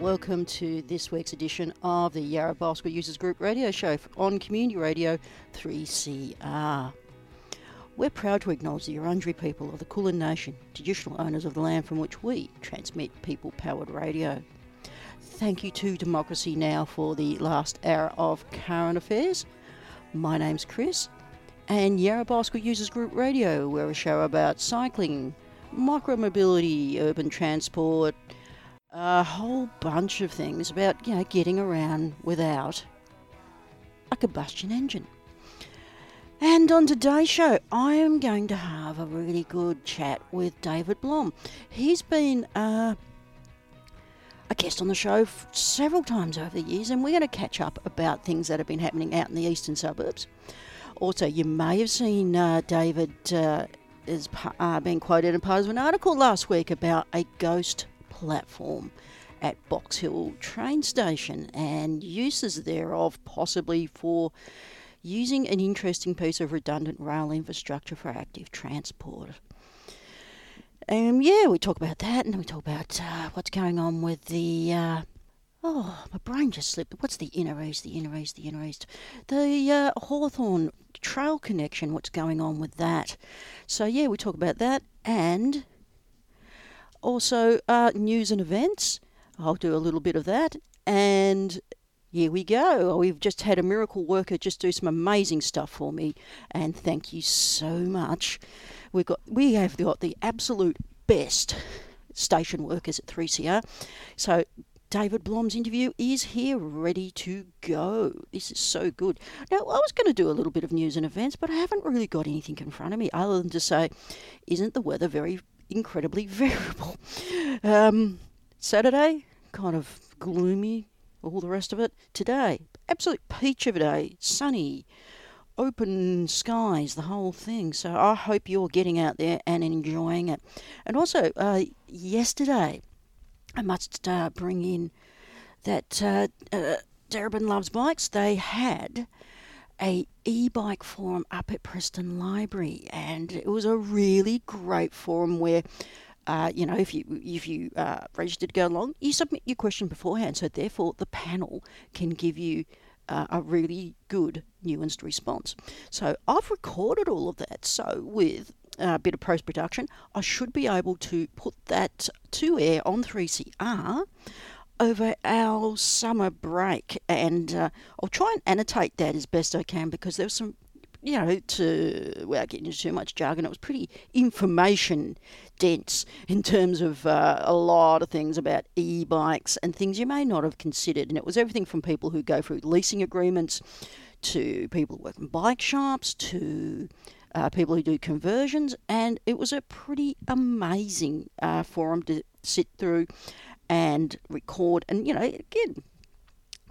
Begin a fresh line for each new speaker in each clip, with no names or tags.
Welcome to this week's edition of the Yarra Bicycle Users Group radio show on Community Radio 3CR. We're proud to acknowledge the Wurundjeri people of the Kulin Nation, traditional owners of the land from which we transmit people powered radio. Thank you to Democracy Now! for the last hour of current affairs. My name's Chris, and Yarra Bicycle Users Group Radio, we're a show about cycling, micromobility, urban transport, a whole bunch of things about you know getting around without a combustion engine. And on today's show, I am going to have a really good chat with David Blom. He's been uh, a guest on the show f- several times over the years, and we're going to catch up about things that have been happening out in the eastern suburbs. Also, you may have seen uh, David uh, is uh, being quoted in part of an article last week about a ghost platform at Box Hill train station and uses thereof possibly for using an interesting piece of redundant rail infrastructure for active transport. And yeah, we talk about that, and we talk about uh, what's going on with the. Uh, oh, my brain just slipped. What's the inner east? The inner east? The inner east? The uh, Hawthorn Trail connection. What's going on with that? So yeah, we talk about that, and also uh, news and events. I'll do a little bit of that, and here we go. We've just had a miracle worker just do some amazing stuff for me, and thank you so much. We've got we have got the absolute best station workers at 3CR. So David Blom's interview is here ready to go. This is so good. Now, I was going to do a little bit of news and events, but I haven't really got anything in front of me other than to say, isn't the weather very incredibly variable? Um, Saturday, kind of gloomy, all the rest of it. Today, absolute peach of a day, sunny, open skies, the whole thing. So I hope you're getting out there and enjoying it. And also, uh, yesterday, I must uh, bring in that uh, uh, Darebin Loves Bikes. They had a e-bike forum up at Preston Library, and it was a really great forum where. Uh, you know, if you if you uh, registered to go along, you submit your question beforehand. So therefore, the panel can give you uh, a really good nuanced response. So I've recorded all of that. So with a bit of post production, I should be able to put that to air on 3CR over our summer break, and uh, I'll try and annotate that as best I can because there was some. You know, to without getting into too much jargon, it was pretty information dense in terms of uh, a lot of things about e-bikes and things you may not have considered. And it was everything from people who go through leasing agreements to people who work in bike shops to uh, people who do conversions, and it was a pretty amazing uh, forum to sit through and record. And you know, again,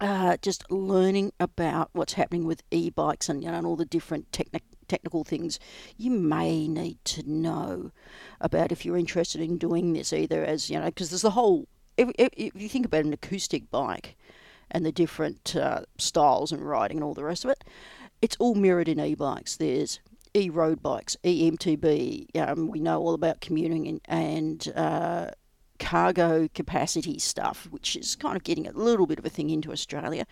uh, just learning about what's happening with e-bikes and you know and all the different technical technical things you may need to know about if you're interested in doing this either as you know because there's the whole if, if, if you think about an acoustic bike and the different uh, styles and riding and all the rest of it it's all mirrored in e-bikes. There's e-road bikes, e-MTB. Um, we know all about commuting and, and uh, cargo capacity stuff, which is kind of getting a little bit of a thing into Australia.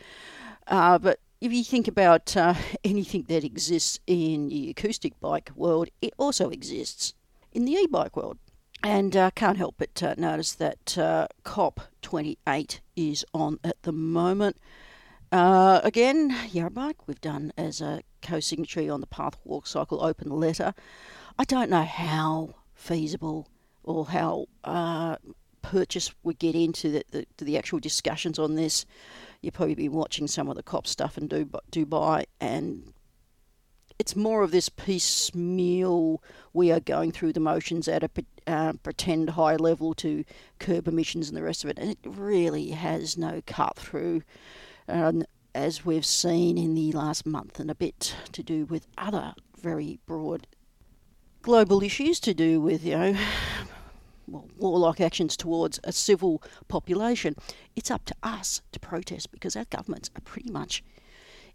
Uh, but if you think about uh, anything that exists in the acoustic bike world, it also exists in the e-bike world. And uh, can't help but uh, notice that uh, COP28 is on at the moment. Uh, again, Yarrabike, we've done as a co signatory on the Path Walk Cycle open letter. I don't know how feasible or how uh, purchase would get into the, the, the, actual discussions on this. You've probably been watching some of the COP stuff in Dubai, and it's more of this piecemeal. We are going through the motions at a uh, pretend high level to curb emissions and the rest of it, and it really has no cut through um, as we've seen in the last month and a bit to do with other very broad global issues to do with, you know, well, warlike actions towards a civil population. It's up to us to protest because our governments are pretty much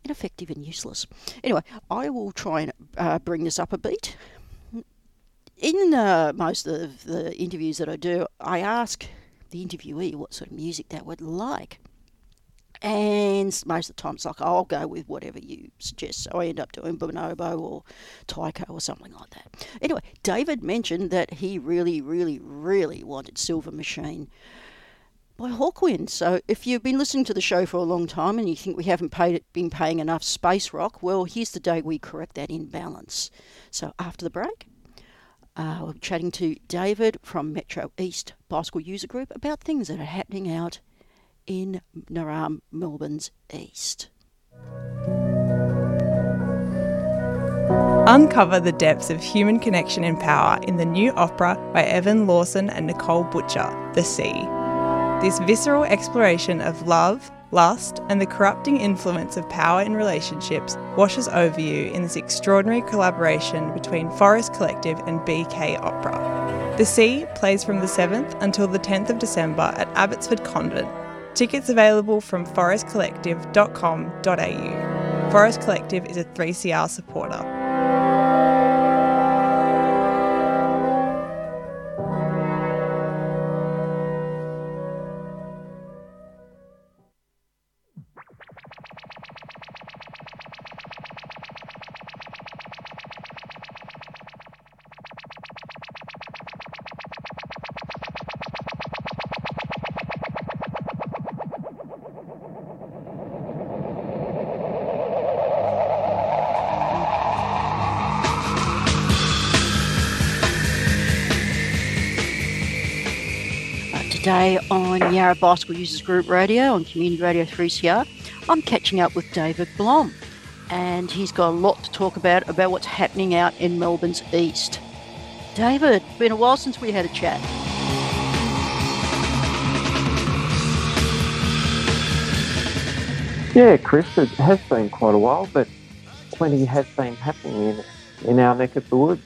ineffective and useless. Anyway, I will try and uh, bring this up a beat. In uh, most of the interviews that I do, I ask the interviewee what sort of music they would like. And most of the time, it's like, I'll go with whatever you suggest. So I end up doing Bonobo or Tycho or something like that. Anyway, David mentioned that he really, really, really wanted Silver Machine by Hawkwind. So if you've been listening to the show for a long time and you think we haven't paid, been paying enough space rock, well, here's the day we correct that imbalance. So after the break, uh, we're chatting to David from Metro East Bicycle User Group about things that are happening out in Naarm, Melbourne's east.
Uncover the depths of human connection and power in the new opera by Evan Lawson and Nicole Butcher, The Sea. This visceral exploration of love, lust, and the corrupting influence of power in relationships washes over you in this extraordinary collaboration between Forest Collective and BK Opera. The Sea plays from the 7th until the 10th of December at Abbotsford Convent Tickets available from forestcollective.com.au. Forest Collective is a 3CR supporter.
Today on Yarra Bicycle Users Group Radio on Community Radio 3CR, I'm catching up with David Blom, and he's got a lot to talk about about what's happening out in Melbourne's east. David, been a while since we had a chat.
Yeah, Chris, it has been quite a while, but plenty has been happening in, in our neck of the woods.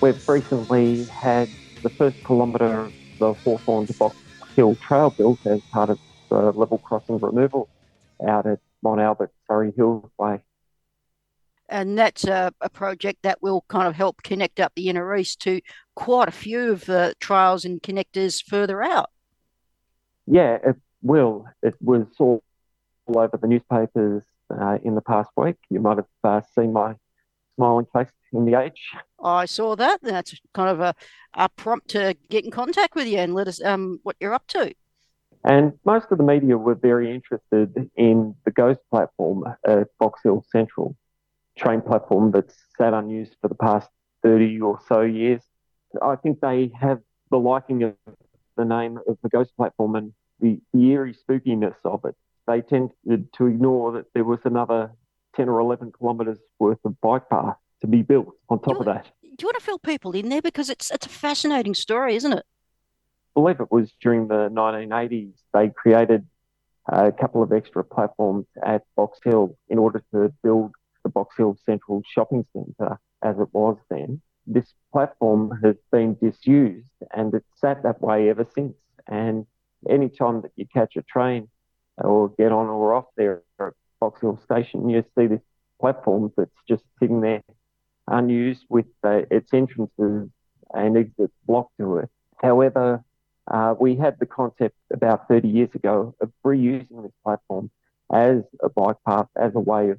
We've recently had the first kilometre the Hawthorn to Box Hill Trail built as part of the level crossing removal out at Mont Albert, Surrey Hills Way.
And that's a, a, project that will kind of help connect up the inner east to quite a few of the trails and connectors further out.
Yeah, it will. It was all, all over the newspapers uh, in the past week. You might have uh, seen my smiling face in the age.
I saw that. That's kind of a, a prompt to get in contact with you and let us um what you're up to.
And most of the media were very interested in the Ghost platform at Box Hill Central, train platform that's sat unused for the past 30 or so years. I think they have the liking of the name of the Ghost platform and the, the eerie spookiness of it. They tended to ignore that there was another 10 or 11 kilometres worth of bike path to be built on top of that.
Do you want to fill people in there because it's it's a fascinating story, isn't it?
I believe it was during the 1980s they created a couple of extra platforms at Box Hill in order to build the Box Hill Central Shopping Centre as it was then. This platform has been disused and it's sat that way ever since. And any time that you catch a train or get on or off there at Box Hill Station, you see this platform that's just sitting there unused with uh, its entrances and exits blocked to it. However, uh, we had the concept about 30 years ago of reusing this platform as a bike path, as a way of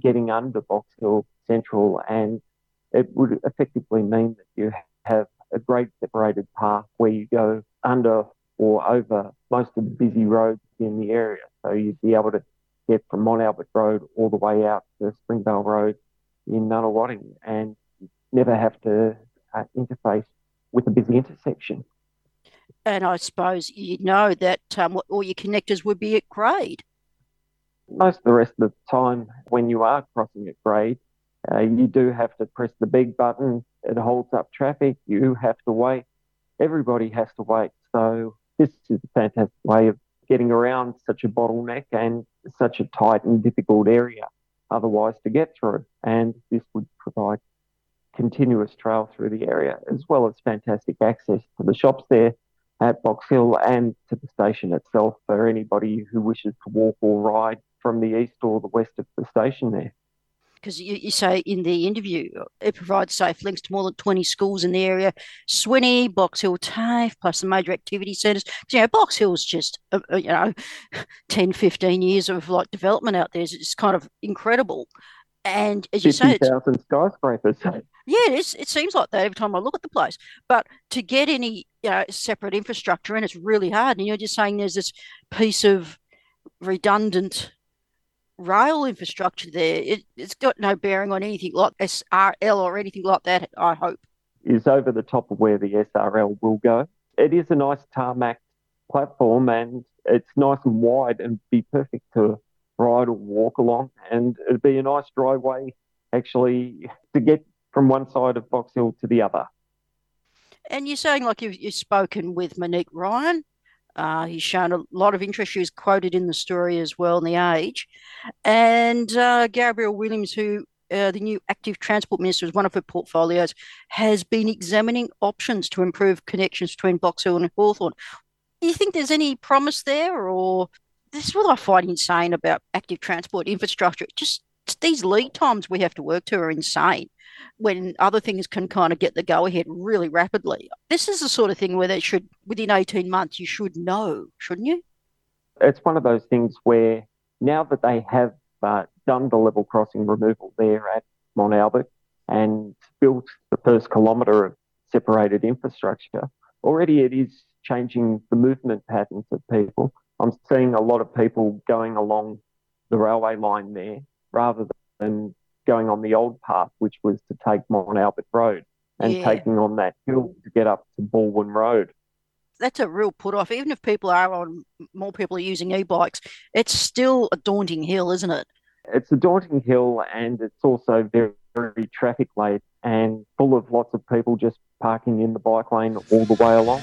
getting under Box Hill Central, and it would effectively mean that you have a great separated path where you go under or over most of the busy roads in the area. So you'd be able to get from Mont Albert Road all the way out to Springvale Road in Nunawading and never have to uh, interface with a busy intersection.
And I suppose you know that um, all your connectors would be at grade.
Most of the rest of the time, when you are crossing at grade, uh, you do have to press the big button. It holds up traffic. You have to wait. Everybody has to wait. So this is a fantastic way of getting around such a bottleneck and such a tight and difficult area otherwise to get through. And this would provide continuous trail through the area as well as fantastic access to the shops there at Box Hill and to the station itself for anybody who wishes to walk or ride from the east or the west of the station there
because you, you, say in the interview it provides safe links to more than 20 schools in the area Swinney, Box Hill TAFE, plus the major activity centres. You know, Box Hill's just, uh, uh you know, 10, 15 years of like development out there. It's kind of incredible. And as you say,
50,000 skyscrapers.
Yeah, it, is, it seems like that every time I look at the place. But to get any you know, separate infrastructure in, it's really hard. And you're just saying there's this piece of redundant rail infrastructure there. It, has got no bearing on anything like SRL or anything like that, I hope.
Is over the top of where the SRL will go. It is a nice tarmac platform and it's nice and wide and be perfect to ride or walk along. And it'd be a nice driveway actually to get from one side of Box Hill to the other.
And you're saying like you've, you've spoken with Monique Ryan. Uh, he's shown a lot of interest. She was quoted in the story as well in The Age. And uh, Gabrielle Williams, who uh, the new active transport minister, is one of her portfolios, has been examining options to improve connections between Box Hill and Hawthorn. Do you think there's any promise there, or this is what I find insane about active transport infrastructure? Just these lead times we have to work to are insane when other things can kind of get the go ahead really rapidly. This is the sort of thing where they should, within 18 months, you should know, shouldn't you?
It's one of those things where now that they have uh, done the level crossing removal there at Mont Albert and built the first kilometre of separated infrastructure, already it is changing the movement patterns of people. I'm seeing a lot of people going along the railway line there rather than going on the old path, which was to take Mont Albert Road and yeah. taking on that hill to get up to Balwyn Road.
That's a real put off. Even if people are on, more people are using e bikes, it's still a daunting hill, isn't it?
It's a daunting hill and it's also very, very traffic laden and full of lots of people just parking in the bike lane all the way along.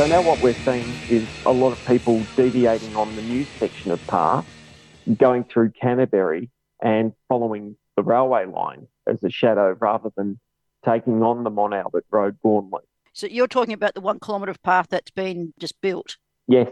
So now what we're seeing is a lot of people deviating on the new section of path, going through Canterbury and following the railway line as a shadow rather than taking on the Mont Albert Road gauntlet.
So you're talking about the one kilometre of path that's been just built?
Yes.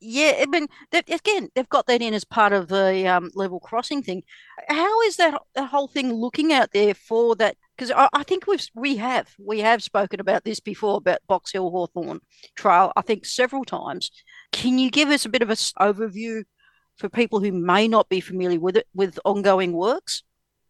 Yeah, I mean, again, they've got that in as part of the um, level crossing thing. How is that, that whole thing looking out there for that because I, I, think we've we have we have spoken about this before about Box Hill Hawthorn Trail. I think several times. Can you give us a bit of an overview for people who may not be familiar with it with ongoing works?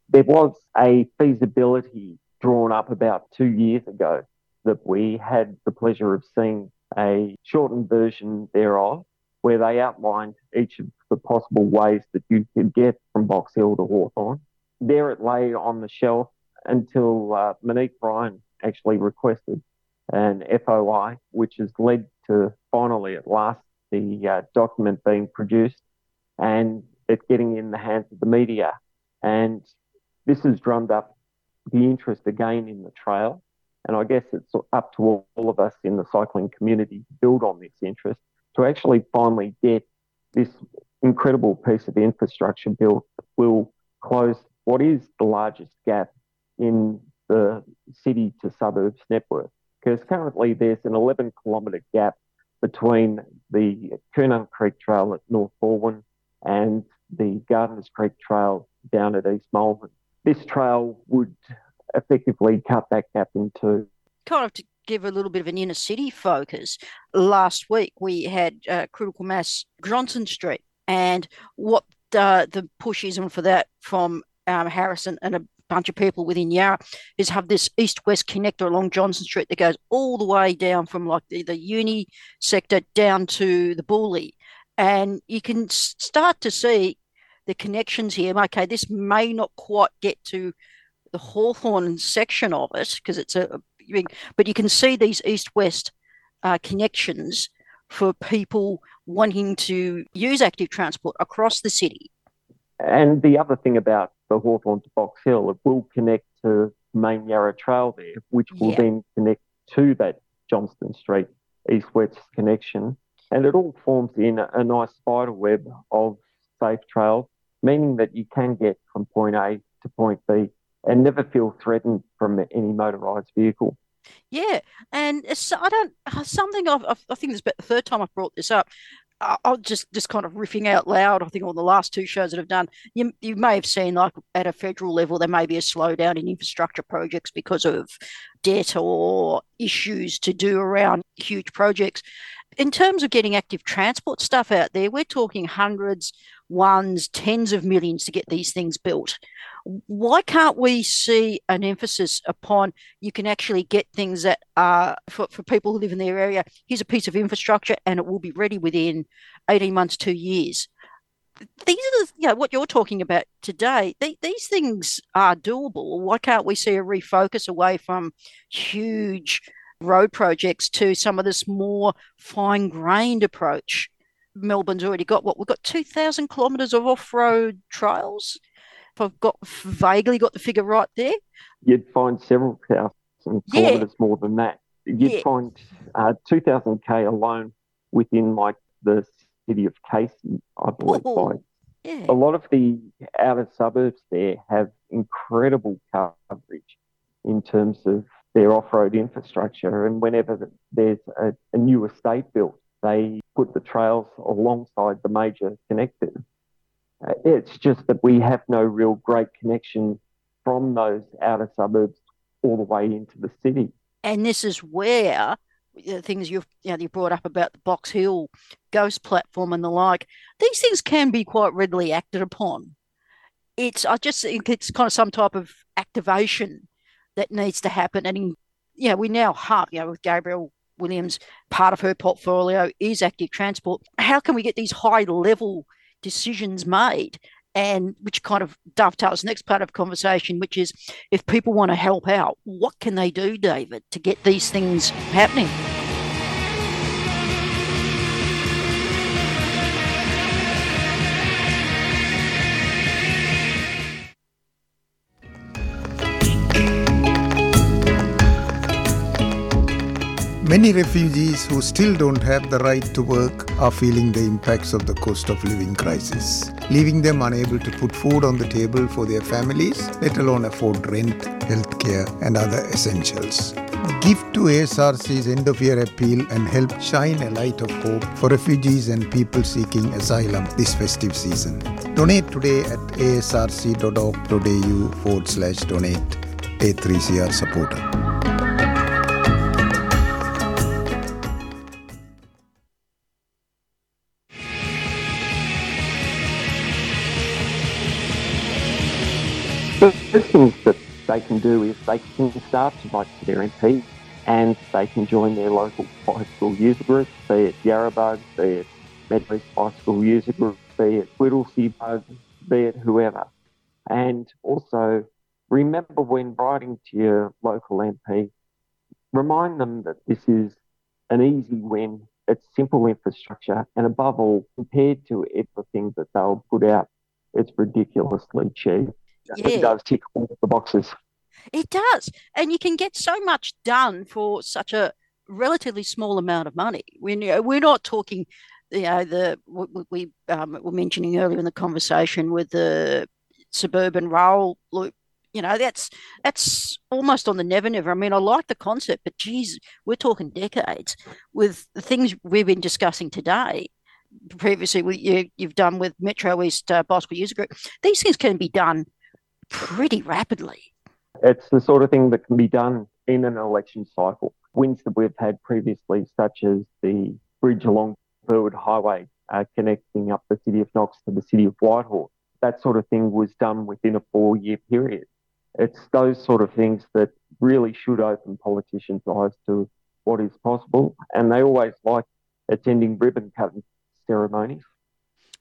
There was a feasibility drawn up about two years ago that we had the pleasure of seeing a shortened version thereof where they outlined each of the possible ways that you could get from Box Hill to Hawthorn. There it lay on the shelf until uh, Monique Ryan actually requested an FOI, which has led to finally at last the uh, document being produced and it getting in the hands of the media. And this has drummed up the interest again in the trail. And I guess it's up to all, all of us in the cycling community to build on this interest to actually finally get this incredible piece of infrastructure built that will close what is the largest gap in the city to suburbs network. Because currently there's an 11 kilometre gap between the Koonung Creek Trail at North Balwyn and the Gardiners Creek Trail down at East Malvern. This trail would effectively cut that gap in two.
Kind of to give a little bit of an inner city focus, last week we had uh, critical mass Johnson Street, and what uh, the push is on for that from um, Harrison and bunch of people within Yarra is have this east-west connector along Johnston Street that goes all the way down from like the, the uni sector down to the Bully, and you can start to see the connections here. Okay, this may not quite get to the Hawthorn section of it because it's a big, but you can see these east-west uh, connections for people wanting to use active transport across the city.
And the other thing about the Hawthorn to Box Hill, it will connect to main Yarra Trail there, which will yeah. then connect to that Johnston Street east-west connection. And it all forms in a, a nice spider web of safe trails, meaning that you can get from point A to point B and never feel threatened from any motorised vehicle.
Yeah, and I don't something I've, i think it's about the third time I've brought this up. I'll just just kind of riffing out loud. I think on the last two shows that I've done, you, you may have seen like at a federal level there may be a slowdown in infrastructure projects because of debt or issues to do around huge projects. In terms of getting active transport stuff out there, we're talking hundreds, ones, tens of millions to get these things built. Why can't we see an emphasis upon you can actually get things that are for, for people who live in their area? Here's a piece of infrastructure and it will be ready within 18 months, two years. These are the, you know, what you're talking about today. They, these things are doable. Why can't we see a refocus away from huge road projects to some of this more fine grained approach? Melbourne's already got what we've got 2,000 kilometres of off road trails if I've got vaguely got the figure right there.
You'd find several thousand yeah. kilometres more than that. You'd yeah. find uh, 2,000 k alone within like the city of Casey, I believe. Ooh, yeah. A lot of the outer suburbs there have incredible coverage in terms of their off-road infrastructure, and whenever there's a, a new estate built, they put the trails alongside the major connectors uh, it's just that we have no real great connection from those outer suburbs all the way into the city.
And this is where the things you've you, know, you brought up about the Box Hill Ghost platform and the like, these things can be quite readily acted upon. It's I just think it's kind of some type of activation that needs to happen. And in, you know, we now have, you know, with Gabrielle Williams, part of her portfolio is active transport. How can we get these high level decisions made and which kind of dovetails next part of conversation which is if people want to help out what can they do david to get these things happening
Many refugees who still don't have the right to work are feeling the impacts of the cost of living crisis, leaving them unable to put food on the table for their families, let alone afford rent, healthcare, and other essentials. Give to ASRC's end of year appeal and help shine a light of hope for refugees and people seeking asylum this festive season. Donate today at asrc.org.au forward slash donate. A3CR supporter.
Things that they can do is they can start to write to their MP and they can join their local bicycle user group, be it Yarrabug, be it Medway Bicycle User Group, be it Whittlesea Bug, be it whoever. And also remember when writing to your local MP, remind them that this is an easy win. It's simple infrastructure, and above all, compared to everything that they'll put out, it's ridiculously cheap.
Yeah.
It does tick all the boxes.
It does. And you can get so much done for such a relatively small amount of money. When you know, we're not talking, you know, the we, we um, were mentioning earlier in the conversation with the suburban rail loop. You know, that's that's almost on the never never. I mean, I like the concept, but geez, we're talking decades with the things we've been discussing today. Previously, we, you, you've done with Metro East uh, Bicycle User Group. These things can be done pretty rapidly.
It's the sort of thing that can be done in an election cycle. Wins that we've had previously, such as the bridge along Burwood Highway uh, connecting up the city of Knox to the city of Whitehorse, that sort of thing was done within a four year period. It's those sort of things that really should open politicians' eyes to what is possible. And they always like attending ribbon cutting ceremonies.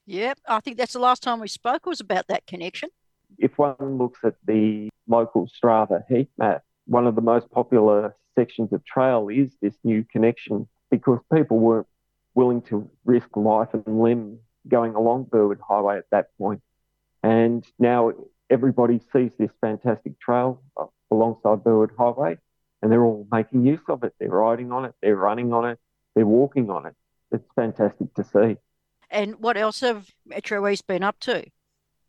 Yep, I think that's the last time we spoke was about that connection.
If one looks at the local Strava heat map, one of the most popular sections of trail is this new connection because people weren't willing to risk life and limb going along Burwood Highway at that point. And now everybody sees this fantastic trail alongside Burwood Highway and they're all making use of it. They're riding on it, they're running on it, they're walking on it. It's fantastic to see.
And what else have Metro East been up to?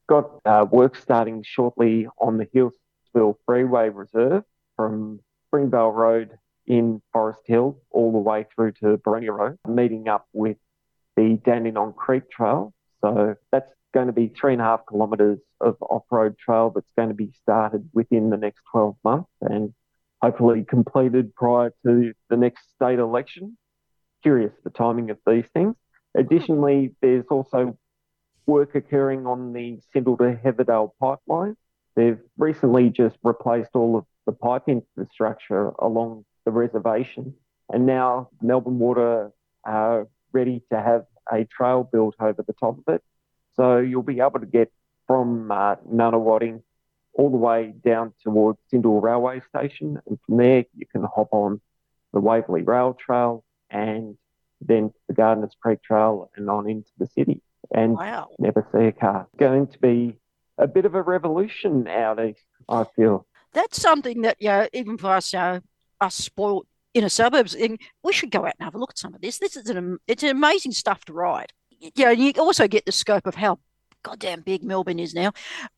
Got uh, work starting shortly on the Healesville Freeway Reserve from Springvale Road in Forest Hill all the way through to Boronia Road, meeting up with the Dandenong Creek Trail. So that's going to be three and a half kilometres of off-road trail that's going to be started within the next 12 months and hopefully completed prior to the next state election. Curious the timing of these things. Additionally, there's also work occurring on the Syndal to Heatherdale pipeline. They've recently just replaced all of the pipe infrastructure along the reservation, and now Melbourne Water are ready to have a trail built over the top of it. So you'll be able to get from uh, Nunawading all the way down towards Syndal Railway Station, and from there you can hop on the Waverley Rail Trail and then the Gardiners Creek Trail and on into the city and
Wow.
never see a car. Going to be a bit of a revolution out east, I feel.
That's something that, you know, even for us, you know, us spoiled inner suburbs, we should go out and have a look at some of this. This is an, it's an amazing stuff to ride. You know, you also get the scope of how goddamn big Melbourne is now.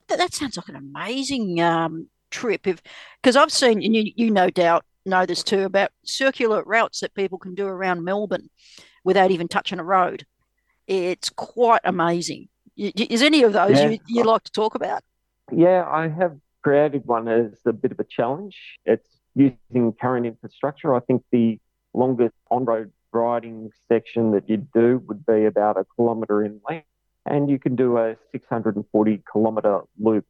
That, that sounds like an amazing um, trip. If Because I've seen, and you, you no doubt know this too, about circular routes that people can do around Melbourne without even touching a road. It's quite amazing. Is any of those
Yeah.
you, you like to talk about?
Yeah, I have created one as a bit of a challenge. It's using current infrastructure. I think the longest on road riding section that you'd do would be about a kilometre in length. And you can do a 640 kilometre loop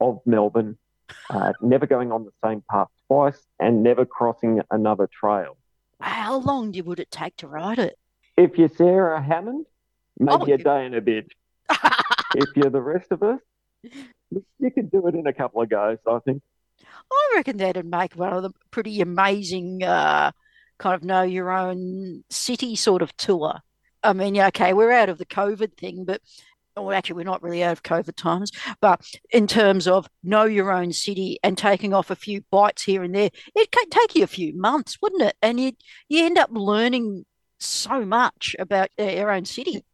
of Melbourne, uh, never going on the same path twice and never crossing another trail.
How long would it take to ride it?
If you're Sarah Hammond, maybe
Oh,
day and a bit. if you're the rest of us, you can do it in a couple of goes, I think.
I reckon that'd make one of the pretty amazing uh, kind of know your own city sort of tour. I mean, yeah, okay, we're out of the COVID thing, but well, actually, we're not really out of COVID times. But in terms of know your own city and taking off a few bites here and there, it could take you a few months, wouldn't it? And you you end up learning so much about uh, your own city.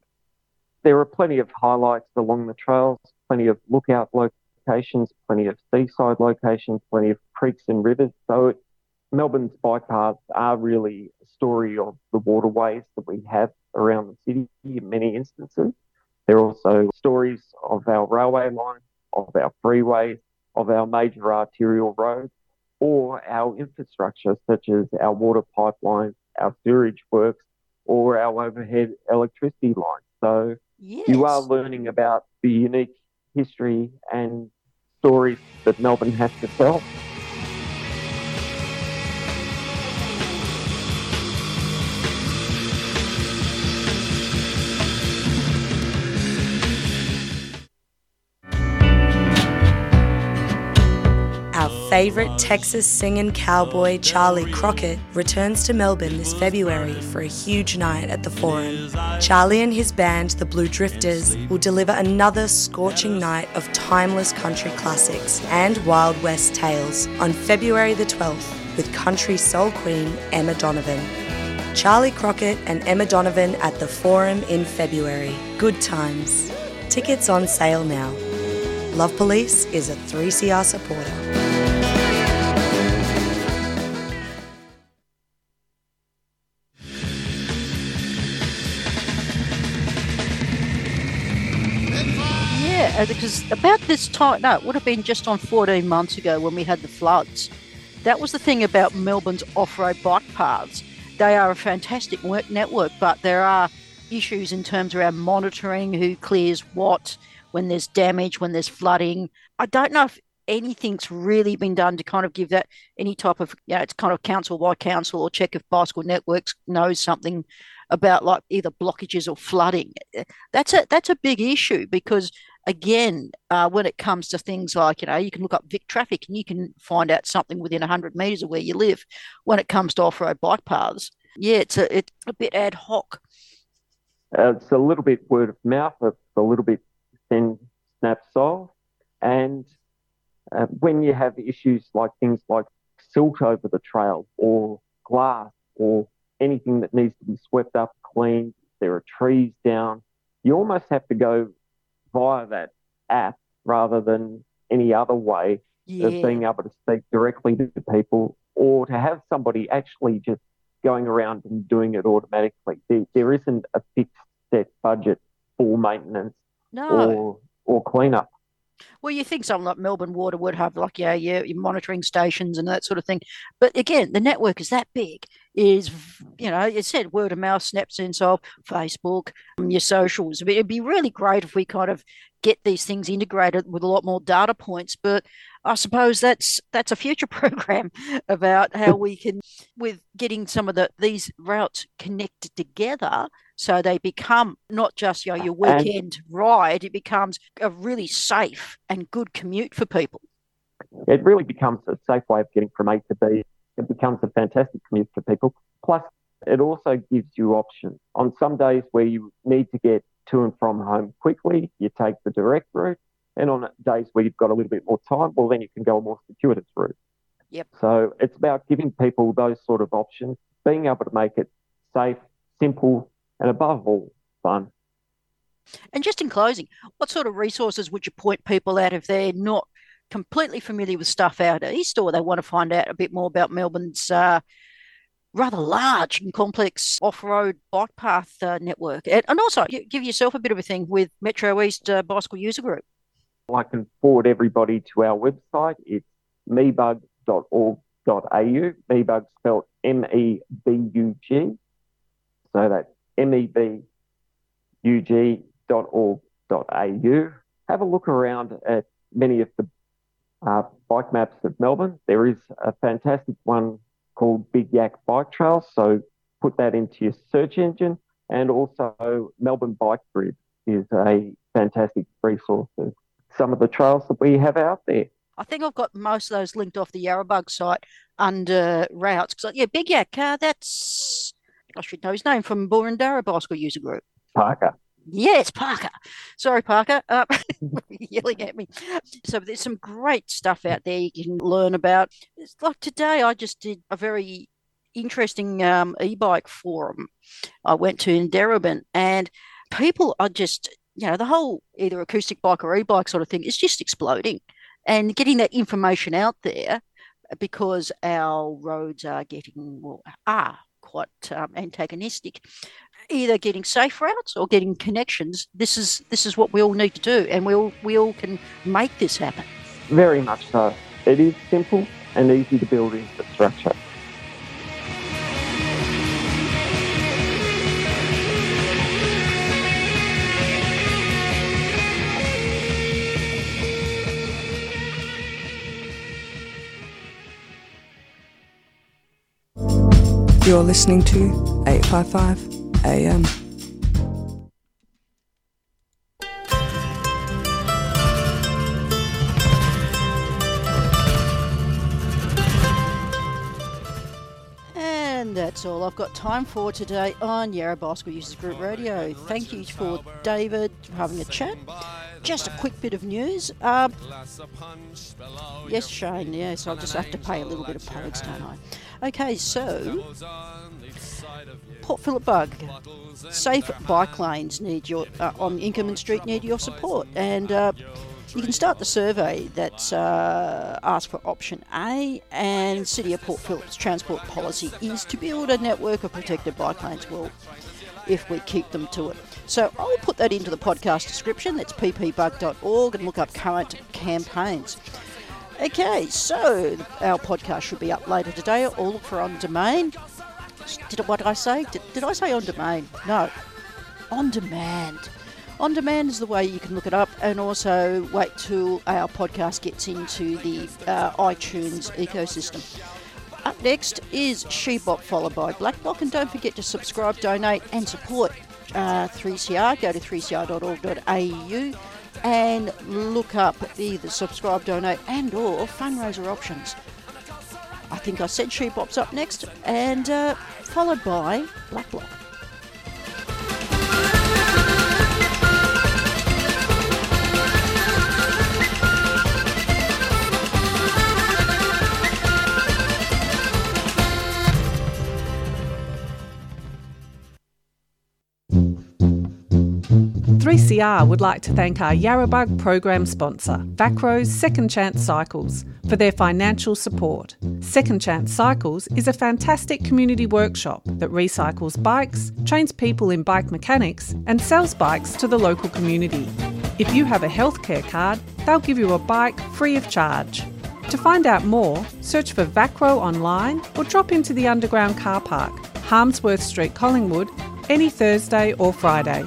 There are plenty of highlights along the trails, plenty of lookout locations, plenty of seaside locations, plenty of creeks and rivers. So Melbourne's bike paths are really a story of the waterways that we have around the city in many instances. They're also stories of our railway line, of our freeways, of our major arterial roads, or our infrastructure such as our water pipelines, our sewage works, or our overhead electricity lines. So
Yes.
you are learning about the unique history and stories that Melbourne has to tell.
Favourite Texas singing cowboy Charlie Crockett returns to Melbourne this February for a huge night at the Forum. Charlie and his band, the Blue Drifters, will deliver another scorching night of timeless country classics and Wild West tales on February the 12th with country soul queen Emma Donovan. Charlie Crockett and Emma Donovan at the Forum in February. Good times. Tickets on sale now. Love Police is a 3CR supporter.
Because about this time, no, it would have been just on 14 months ago when we had the floods. That was the thing about Melbourne's off road bike paths. They are a fantastic work network, but there are issues in terms around monitoring who clears what, when there's damage, when there's flooding. I don't know if anything's really been done to kind of give that any type of, you know, it's kind of council by council or check if Bicycle Networks knows something about like either blockages or flooding. That's a that's a big issue because again, uh, when it comes to things like, you know, you can look up Vic traffic and you can find out something within 100 metres of where you live. When it comes to off road bike paths, yeah, it's a, it's a bit ad hoc.
Uh, it's a little bit word of mouth, it's a little bit thin snap style. And uh, when you have issues like things like silt over the trail or glass or anything that needs to be swept up, cleaned, there are trees down, you almost have to go via that app rather than any other way
Yeah.
of being able to speak directly to people or to have somebody actually just going around and doing it automatically. There, there isn't a fixed set budget for maintenance
No.
or or cleanup.
Well, you think something like Melbourne Water would have, like, yeah, yeah, your monitoring stations and that sort of thing. But again, the network is that big. Is you know, it said word of mouth, SnapSense of Facebook, um, your socials. It'd be really great if we kind of get these things integrated with a lot more data points. But I suppose that's that's a future program about how we can, with getting some of the these routes connected together, so they become not just you know, your
And-
weekend ride. It becomes a really safe and good commute for people.
It really becomes a safe way of getting from A to B. It becomes a fantastic commute for people. Plus, it also gives you options. On some days where you need to get to and from home quickly, you take the direct route. And on days where you've got a little bit more time, well, then you can go a more circuitous route.
Yep.
So it's about giving people those sort of options, being able to make it safe, simple, and above all, fun.
And just in closing, what sort of resources would you point people at if they're not completely familiar with stuff out east or they want to find out a bit more about Melbourne's uh, rather large and complex off road bike path uh, network? And, and also gi- give yourself a bit of a thing with Metro East uh, Bicycle User Group.
I can forward everybody to our website. It's mebug.org.au. Mebug spelled M E B U G. So that's M E B U G dot org dot au. Have a look around at many of the uh, bike maps of Melbourne. There is a fantastic one called Big Yak Bike Trails. So put that into your search engine. And also Melbourne Bike Grid is a fantastic resource of some of the trails that we have out there.
I think I've got most of those linked off the Yarrabug site under routes. Because, yeah, Big Yak, uh, that's, I should know his name from Boroondara Bicycle User Group.
Parker.
Yes, Parker. Sorry, Parker. Uh, yelling at me. So there's some great stuff out there you can learn about. It's like today, I just did a very interesting um, e-bike forum. I went to in Darebin, and people are just, you know, the whole either acoustic bike or e-bike sort of thing is just exploding, and getting that information out there because our roads are getting well are quite um, antagonistic either getting safe routes or getting connections. This is this is what we all need to do, and we all we all can make this happen.
Very much so. It is simple and easy to build infrastructure.
You're listening to 855 AM.
And that's all I've got time for today on Yarra Bicycle Users Group Radio. Thank you for David for having a chat. Just a quick bit of news. Um, yes, Shane, yes, I'll just have to pay a little bit of postage, don't I? Okay, so Port Phillip Bug. Safe bike lanes need your uh, on Inkerman Street need your support, and uh, you can start the survey that's uh, asked for option A. And City of Port Phillip's transport policy is to build a network of protected bike lanes. Well, if we keep them to it. So I'll put that into the podcast description. That's ppbug.org and look up current campaigns. Okay, so our podcast should be up later today, all for on domain. Did what did I say? Did, did I say on domain? No, on demand. On demand is the way you can look it up, and also wait till our podcast gets into the uh, iTunes ecosystem. Up next is Shebop, followed by Black Bloc, and don't forget to subscribe, donate, and support uh, 3CR. Go to 3cr.org.au and look up the, the subscribe, donate, and or fundraiser options. I think I said She pops up next, and uh, followed by Black
Block. 3CR would like to thank our Yarrabug program sponsor, Vacro's Second Chance Cycles, for their financial support. Second Chance Cycles is a fantastic community workshop that recycles bikes, trains people in bike mechanics, and sells bikes to the local community. If you have a healthcare card, they'll give you a bike free of charge. To find out more, search for Vacro online or drop into the underground car park, Harmsworth Street, Collingwood, any Thursday or Friday.